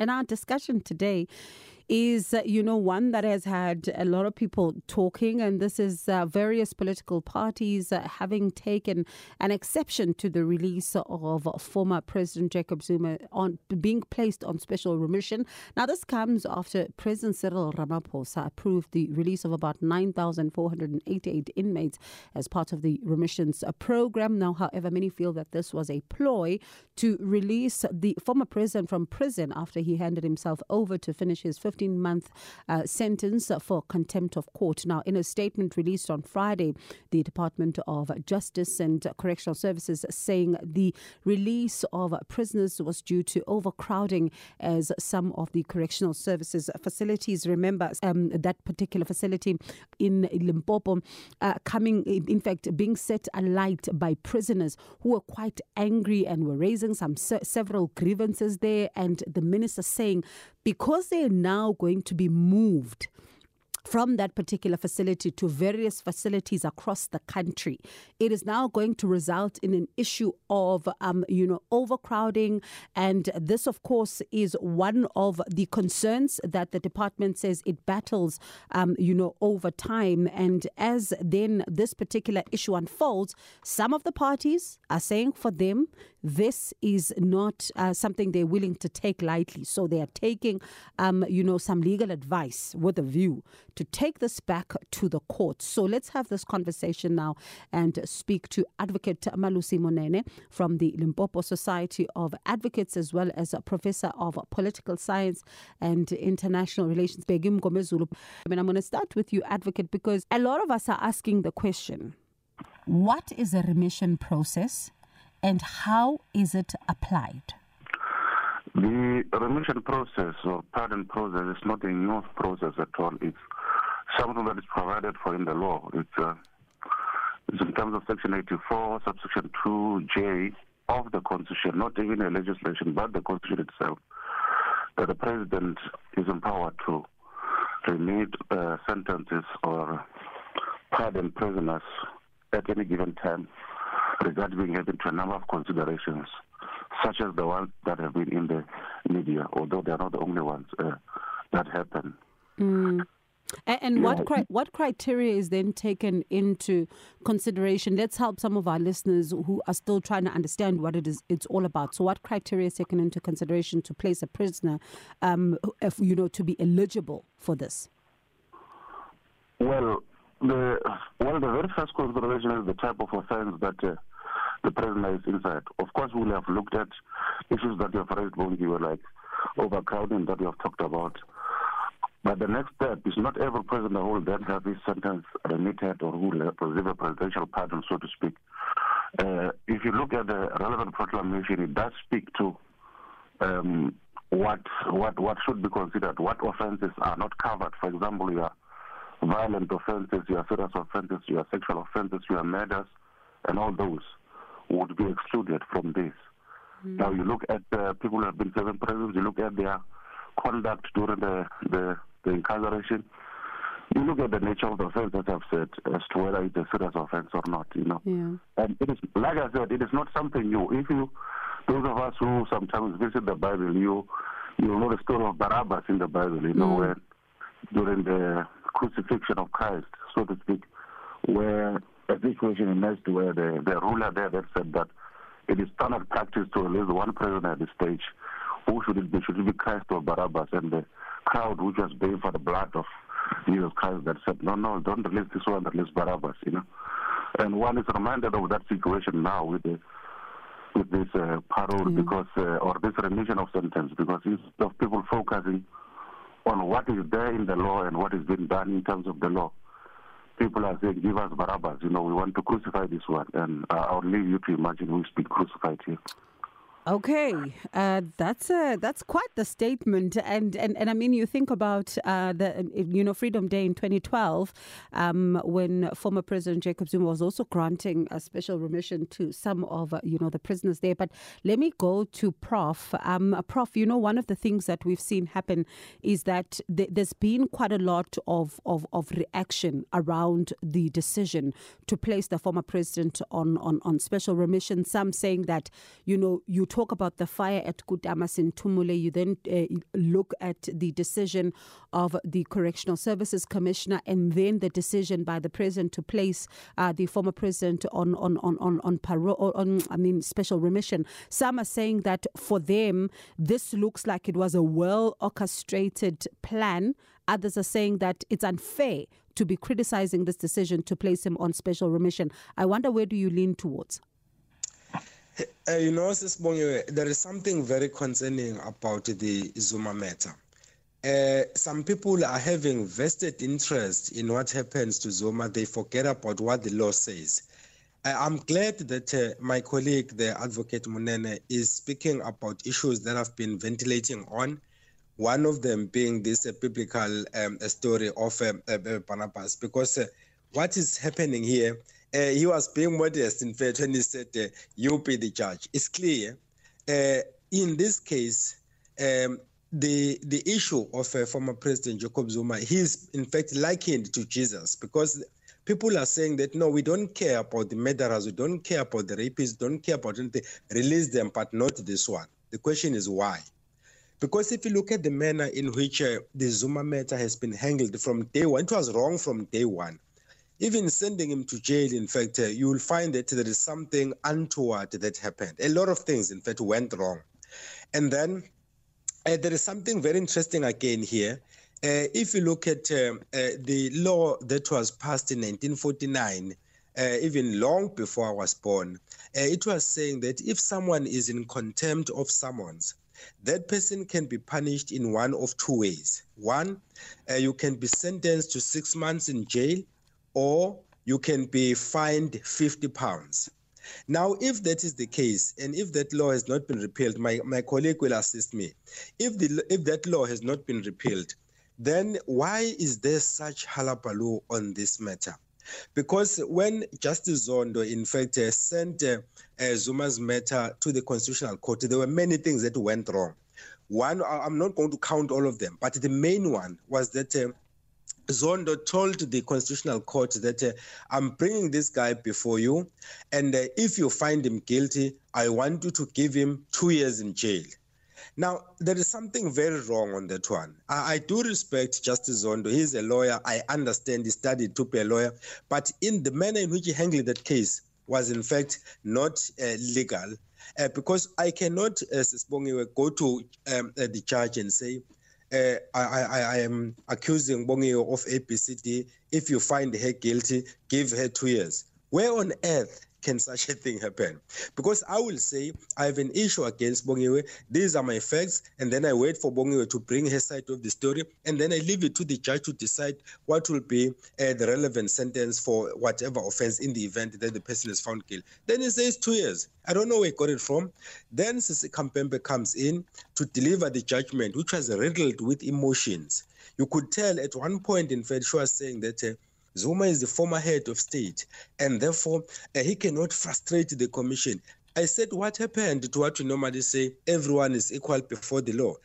And our discussion today is, uh, you know, one that has had a lot of people talking, and this is uh, various political parties uh, having taken an exception to the release of former President Jacob Zuma on being placed on special remission. Now, this comes after President Cyril Ramaphosa approved the release of about 9,488 inmates as part of the remissions program. Now, however, many feel that this was a ploy to release the former president from prison after he handed himself over to finish his 15 month uh, sentence for contempt of court. Now, in a statement released on Friday, the Department of Justice and Correctional Services saying the release of prisoners was due to overcrowding as some of the correctional services facilities. Remember, um, that particular facility in Limpopo uh, coming, in fact, being set alight by prisoners who were quite angry and were raising some se- several grievances there. And the minister saying because they're now going to be moved from that particular facility to various facilities across the country. It is now going to result in an issue of, um, you know, overcrowding. And this, of course, is one of the concerns that the department says it battles, um, you know, over time. And as then this particular issue unfolds, some of the parties are saying for them, this is not uh, something they're willing to take lightly. So they are taking, um, you know, some legal advice with a view to take this back to the court. So let's have this conversation now and speak to Advocate Malose Monene from the Limpopo Society of Advocates, as well as a professor of political science and international relations, Bheki Mngomezulu. I mean, I'm going to start with you, Advocate, because a lot of us are asking the question what is a remission process and how is it applied? The remission process or pardon process is not a new process at all. It's something that is provided for in the law. It's, uh, it's in terms of Section 84, subsection 2J of the Constitution, not even a legislation, but the Constitution itself, that the President is empowered to remit uh, sentences or pardon prisoners at any given time regard being given to a number of considerations, such as the ones that have been in the media, although they are not the only ones uh, that happen. Mm. And, and what cri- what criteria is then taken into consideration? Let's help some of our listeners who are still trying to understand what it is it's all about. So, what criteria is taken into consideration to place a prisoner, um, if, you know, to be eligible for this? Well, the well, the very first consideration is the type of offence that uh, the prisoner is inside. Of course, we will have looked at issues that you have raised, Bongi, were like overcrowding that you have talked about. But the next step is not every president who will then have his sentence remitted or who will receive a presidential pardon, so to speak. Uh, if you look at the relevant proclamation, it does speak to um, what what what should be considered, what offences are not covered. For example, your violent offences, your serious offences, your sexual offences, your murders, and all those would be excluded from this. Mm. Now you look at uh, people who have been serving prisons, you look at their conduct during the, the, the incarceration, you look at the nature of the offense that I've said as to whether it's a serious offense or not, you know. Yeah. And it is, like I said, it is not something new. If you, those of us who sometimes visit the Bible, you, you know the story of Barabbas in the Bible, you know, mm. where during the crucifixion of Christ, so to speak, where a situation emerged where the, the ruler there that said that it is standard practice to release one prisoner at the stage. Who should it be? Should it be Christ or Barabbas? And the crowd, which was baying for the blood of Jesus Christ, that said, no, no, don't release this one, release Barabbas, you know. And one is reminded of that situation now with the with this uh, parole mm-hmm. because uh, or this remission of sentence because instead of people focusing on what is there in the law and what is being done in terms of the law, people are saying, give us Barabbas. You know, we want to crucify this one. And uh, I'll leave you to imagine who's been crucified here. Okay, uh, that's uh, that's quite the statement, and and, and I mean, you think about uh, the you know Freedom Day in 2012, um, when former President Jacob Zuma was also granting a special remission to some of uh, you know the prisoners there. But let me go to Prof. Um, Prof, you know, one of the things that we've seen happen is that th- there's been quite a lot of, of of reaction around the decision to place the former president on on on special remission. Some saying that you know you talk about the fire at Kutama Sinthumule, you then uh, look at the decision of the Correctional Services Commissioner and then the decision by the president to place uh, the former president on on on on, on parole on I mean special remission. Some are saying that for them this looks like it was a well orchestrated plan. Others are saying that it's unfair to be criticizing this decision to place him on special remission. I wonder where do you lean towards? Uh, you know, there is something very concerning about the Zuma matter. Uh, some people are having vested interest in what happens to Zuma. They forget about what the law says. Uh, I'm glad that my colleague, the advocate Monene, is speaking about issues that I've been ventilating on. One of them being this biblical um, story of Barnabas, because what is happening here he was being modest, in fact, when he said, uh, You be the judge. It's clear. Uh, in this case, um, the the issue of uh, former President Jacob Zuma, he's in fact likened to Jesus because people are saying that no, we don't care about the murderers, we don't care about the rapists, don't care about anything. Release them, but not this one. The question is why? Because if you look at the manner in which uh, the Zuma matter has been handled from day one, it was wrong from day one even sending him to jail, in fact, uh, you will find that there is something untoward that happened. A lot of things, in fact, went wrong. And then uh, there is something very interesting again here. Uh, if you look at um, uh, the law that was passed in 1949, uh, even long before I was born, uh, it was saying that if someone is in contempt of summons, that person can be punished in one of two ways. One, you can be sentenced to six months in jail or you can be fined 50 pounds. Now, if that is the case, and if that law has not been repealed, my, my colleague will assist me. If, the, if that law has not been repealed, then why is there such halabaloo on this matter? Because when Justice Zondo, in fact, uh, sent uh, uh, Zuma's matter to the Constitutional Court, there were many things that went wrong. One, I'm not going to count all of them, but the main one was that uh, Zondo told the Constitutional Court that uh, I'm bringing this guy before you, and uh, if you find him guilty, I want you to give him two years in jail. Now, there is something very wrong on that one. I, I, do respect Justice Zondo. He's a lawyer. I understand he studied to be a lawyer. But in the manner in which he handled that case was, in fact, not uh, legal. Uh, because I cannot, as uh, go to um, uh, the judge and say, uh, I, I, I, am accusing Bongiwe of ABCD. If you find her guilty, give her two years. Where on earth can such a thing happen? Because I will say I have an issue against Bongiwe. These are my facts, and then I wait for Bongiwe to bring her side of the story, and then I leave it to the judge to decide what will be uh, the relevant sentence for whatever offense in the event that the person is found guilty. Then he says two years. I don't know where he got it from. Then Sisi Khampepe comes in to deliver the judgment, which was riddled with emotions. You could tell at one point, in fact, she was saying that. Uh, Zuma is the former head of state, and therefore uh, he cannot frustrate the commission. I said, What happened to what we normally say everyone is equal before the law?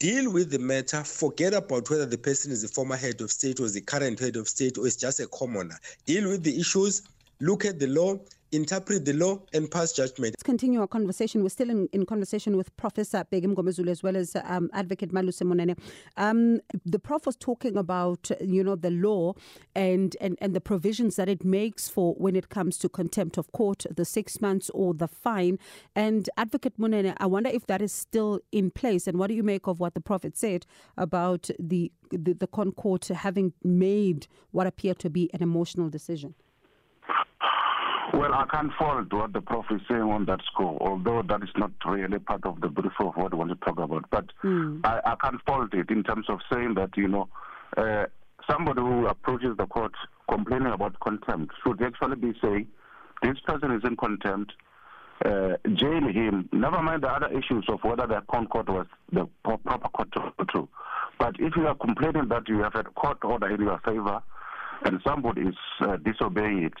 Deal with the matter, forget about whether the person is the former head of state or the current head of state or is just a commoner. Deal with the issues, look at the law, interpret the law and pass judgment. Let's continue our conversation. We're still in, in conversation with Professor Bheki Mngomezulu as well as um, Advocate Malose Monene. Um, the prof was talking about, you know, the law and, and, and the provisions that it makes for when it comes to contempt of court, the six months or the fine. And Advocate Monene, I wonder if that is still in place. And what do you make of what the prophet said about the, the, the Court having made what appeared to be an emotional decision? Well, I can't fault what the prof is saying on that score, although that is not really part of the brief of what we want to talk about. But mm. I, I, can't fault it in terms of saying that, you know, uh, somebody who approaches the court complaining about contempt should actually be saying, this person is in contempt. uh, jail him. Never mind the other issues of whether the court was the proper court to to. But if you are complaining that you have a court order in your favor and somebody is uh, disobeying it,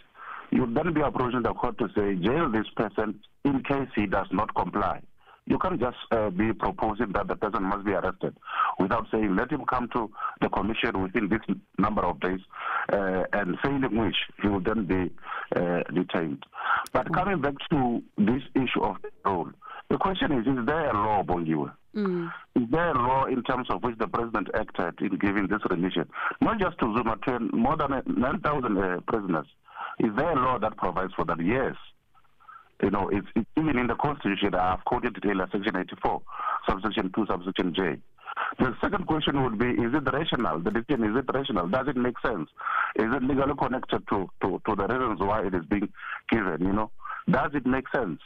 you then be approaching the court to say, jail this person in case he does not comply. You can't just uh, be proposing that the person must be arrested without saying, let him come to the commission within this number of days, uh, and failing which he will then be uh, detained. But mm. coming back to this issue of parole, the question is, is there a law, Bongiwe? Mm. Is there a law in terms of which the president acted in giving this remission? Not just to Zuma, to more than 9,000 uh, prisoners. Is there a law that provides for that? Yes. You know, it's, even in the Constitution. I have quoted it in Section 84, subsection 2, subsection J. The second question would be, is it rational? The decision, is it rational? Does it make sense? Is it legally connected to, to, to the reasons why it is being given, you know? Does it make sense?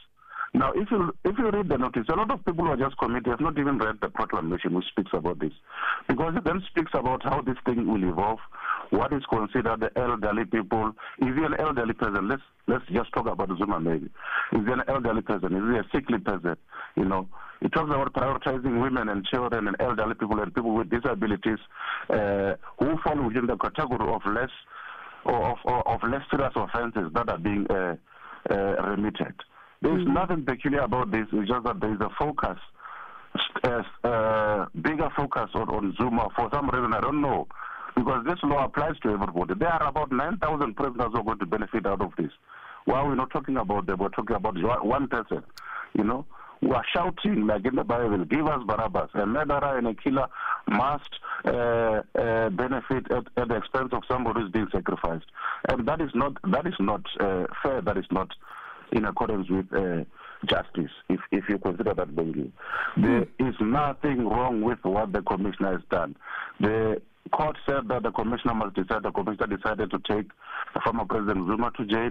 Now, if you if you read the notice, a lot of people who are just committed have not even read the proclamation which speaks about this, because it then speaks about how this thing will evolve, what is considered the elderly people. Is he an elderly person? Let's let's just talk about Zuma maybe. Is he an elderly person? Is he a sickly person? You know, it talks about prioritizing women and children and elderly people and people with disabilities uh, who fall within the category of less of, of less serious offences that are being uh, uh, remitted. There's mm-hmm. nothing peculiar about this. It's just that there is a focus, a uh, bigger focus on, on Zuma for some reason. I don't know. Because this law applies to everybody. There are about 9,000 prisoners who are going to benefit out of this. Why are we're not talking about them, we're talking about one person, you know, We are shouting like in the Bible, give us Barabbas. A murderer and a killer must uh, uh, benefit at, at, the expense of somebody who's being sacrificed. And that is not, that is not uh, fair, that is not in accordance with uh, justice, if, if you consider that Bengi. There hmm. is nothing wrong with what the commissioner has done. The court said that the commissioner must decide. The commissioner decided to take the former President Zuma to jail.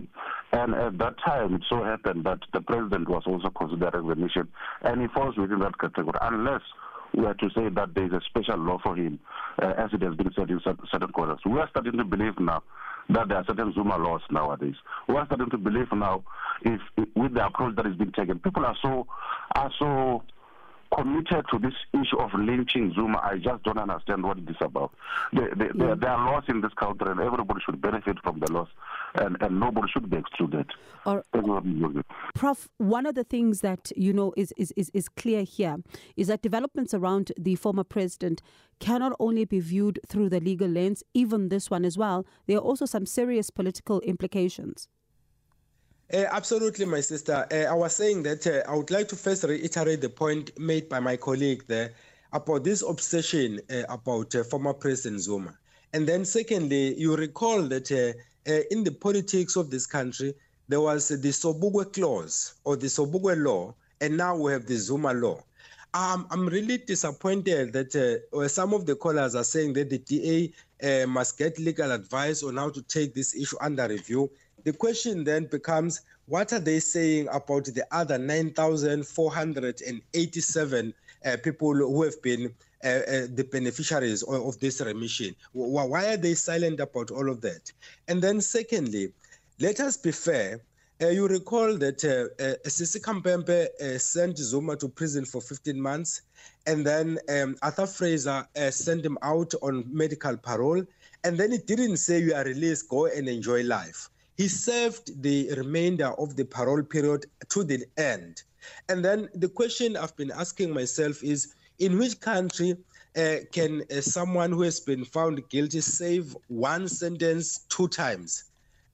And at that time, it so happened that the president was also considering the mission. And he falls within that category, unless we are to say that there is a special law for him, uh, as it has been said in certain quarters. We are starting to believe now that there are certain Zuma laws nowadays. We are starting to believe now, if, if with the approach that is being taken, people are so are so committed to this issue of lynching Zuma. I just don't understand what it is about. There, there, there, mm. there are laws in this country, and everybody should benefit from the laws, and, and nobody should be excluded. Or, Prof, one of the things that you know is, is, is, is clear here is that developments around the former president cannot only be viewed through the legal lens, even this one as well. There are also some serious political implications. Uh, absolutely, my sister. Uh, I was saying that uh, I would like to first reiterate the point made by my colleague there about this obsession uh, about uh, former President Zuma. And then, secondly, you recall that uh, in the politics of this country, there was the Sobukwe clause or the Sobukwe law, and now we have the Zuma law. Um, I'm really disappointed that some of the callers are saying that the DA must get legal advice on how to take this issue under review the question then becomes what are they saying about the other 9,487 uh, people who have been uh, uh, the beneficiaries of, of, this remission? Why are they silent about all of that? And then, secondly, let us be fair. Uh, you recall that uh, uh, Sisi Khampepe uh, sent Zuma to prison for 15 months, and then um, Arthur Fraser sent him out on medical parole, and then it didn't say you are released, go and enjoy life. He served the remainder of the parole period to the end. And then the question I've been asking myself is in which country uh, can uh, someone who has been found guilty save one sentence two times?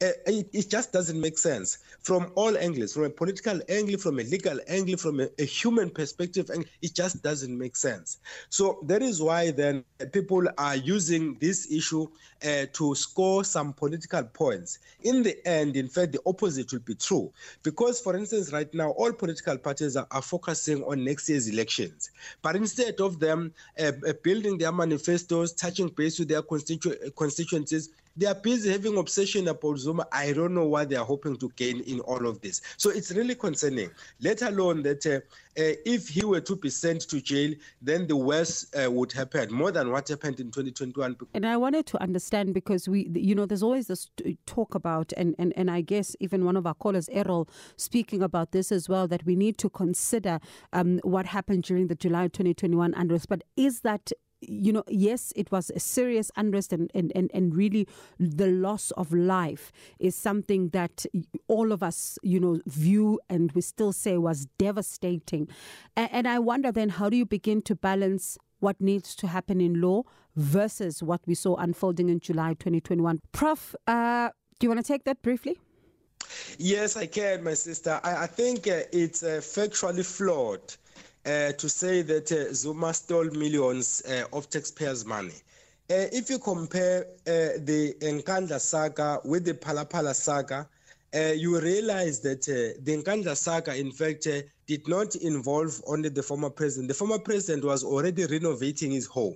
Uh, it, it, just doesn't make sense from all angles, from a political angle, from a legal angle, from a, a human perspective, and it just doesn't make sense. So that is why then people are using this issue uh, to score some political points. In the end, in fact, the opposite will be true. Because, for instance, right now, all political parties are, are focusing on next year's elections. But instead of them uh building their manifestos, touching base with their constitu- constituencies, They are busy having obsession about Zuma. I don't know what they are hoping to gain in all of this. So it's really concerning, let alone that uh, uh, if he were to be sent to jail, then the worst uh, would happen, more than what happened in 2021. And I wanted to understand because we, you know, there's always this talk about, and, and, and I guess even one of our callers, Errol, speaking about this as well, that we need to consider um, what happened during the July 2021 unrest. But is that you know, yes, it was a serious unrest, and, and, and, and really the loss of life is something that all of us, you know, view and we still say was devastating. And, and I wonder then, how do you begin to balance what needs to happen in law versus what we saw unfolding in July 2021? Prof, uh, do you want to take that briefly? Yes, I can, my sister. I, I think uh, it's uh, factually flawed uh, to say that uh, Zuma stole millions uh, of taxpayers' money. Uh, if you compare uh, the Nkandla saga with the Phala Phala saga, you realize that the Nkandla saga, in fact, did not involve only the former president. The former president was already renovating his home.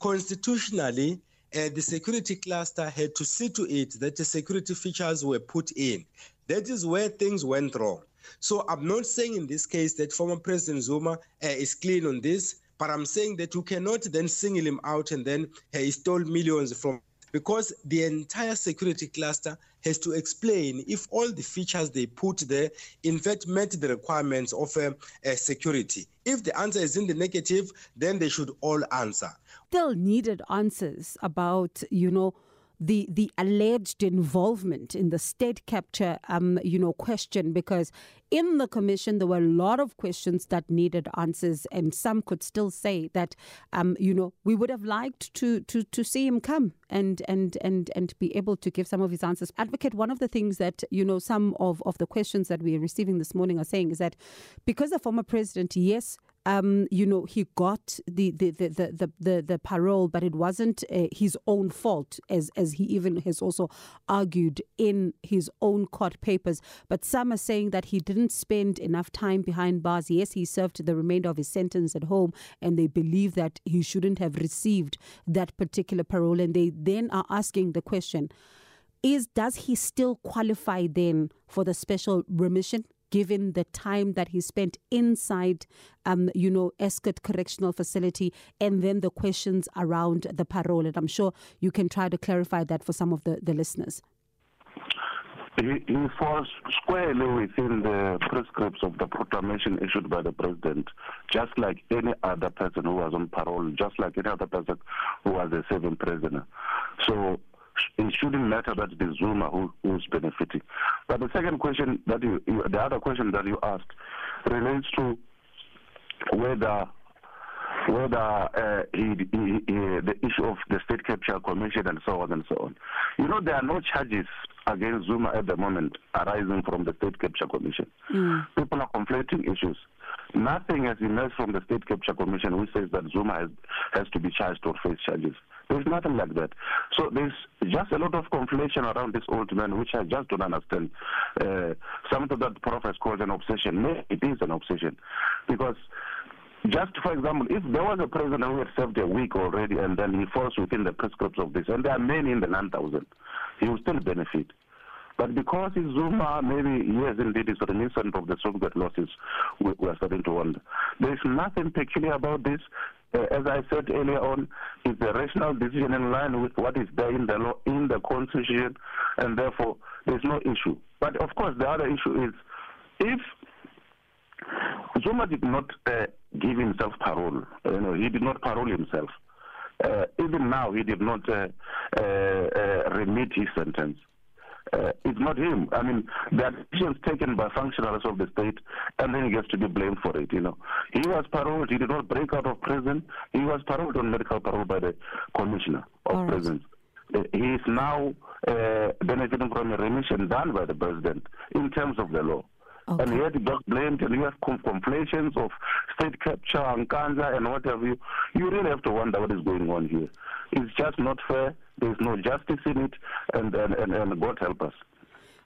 Constitutionally, the security cluster had to see to it that the security features were put in. That is where things went wrong. So I'm not saying in this case that former President Zuma uh, is clean on this, but I'm saying that you cannot then single him out and then uh, he stole millions from because the entire security cluster has to explain if all the features they put there in fact met the requirements of uh, uh, security. If the answer is in the negative, then they should all answer. Still needed answers about, you know, the the alleged involvement in the state capture um, you know question because in the commission there were a lot of questions that needed answers and some could still say that um, you know we would have liked to to to see him come and and and and be able to give some of his answers. Advocate one of the things that you know some of of the questions that we are receiving this morning are saying is that because the former president yes um, you know, he got the the, the, the, the, the parole, but it wasn't uh, his own fault, as as he even has also argued in his own court papers. But some are saying that he didn't spend enough time behind bars. Yes, he served the remainder of his sentence at home, and they believe that he shouldn't have received that particular parole. And they then are asking the question: Is does he still qualify then for the special remission? Given the time that he spent inside, um, you know, Estcourt Correctional Facility, and then the questions around the parole. And I'm sure you can try to clarify that for some of the, the listeners. He, he falls squarely within the prescripts of the proclamation issued by the president, just like any other person who was on parole, just like any other person who was a serving prisoner. So it shouldn't matter that it is Zuma who, who's benefiting. But the second question that you, you, the other question that you asked relates to whether whether uh, he, he, he, the issue of the state capture commission and so on and so on. You know, there are no charges against Zuma at the moment arising from the state capture commission. Mm. People are conflating issues. Nothing has emerged from the state capture commission which says that Zuma has, has to be charged or face charges. There's nothing like that. So there's just a lot of conflation around this old man, which I just don't understand. Uh, something that Prof has called an obsession. Maybe it is an obsession. Because just for example, if there was a president who had served a week already and then he falls within the prescripts of this, and there are many in the 9,000, he will still benefit. But because it's Zuma, maybe yes, indeed, it's reminiscent of the Sobukwe laws we, we are starting to wonder. There is nothing peculiar about this. Uh, as I said earlier on, it's a rational decision in line with what is there in the law, in the constitution, and therefore there's no issue. But of course, the other issue is if Zuma did not uh, give himself parole, you know, he did not parole himself. Uh, even now, he did not uh, uh, uh, remit his sentence uh, it's not him. I mean, the decisions taken by functionaries of the state, and then he gets to be blamed for it. You know, he was paroled. He did not break out of prison. He was paroled on medical parole by the commissioner of right. prisons. Uh, he is now uh, benefiting from a remission done by the president in terms of the law. Okay. And yet he got blamed, and you have conflations of state capture, Nkandla, and what have you. You really have to wonder what is going on here. It's just not fair. There's no justice in it, and, and, and, and God help us.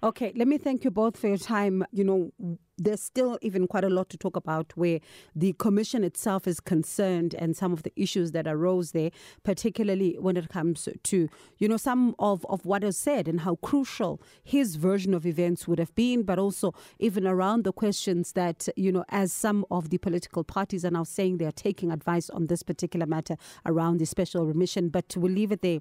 Okay, let me thank you both for your time. You know, there's still even quite a lot to talk about where the commission itself is concerned and some of the issues that arose there, particularly when it comes to, you know, some of, of what is said and how crucial his version of events would have been, but also even around the questions that, you know, as some of the political parties are now saying they're taking advice on this particular matter around the special remission. But we'll leave it there.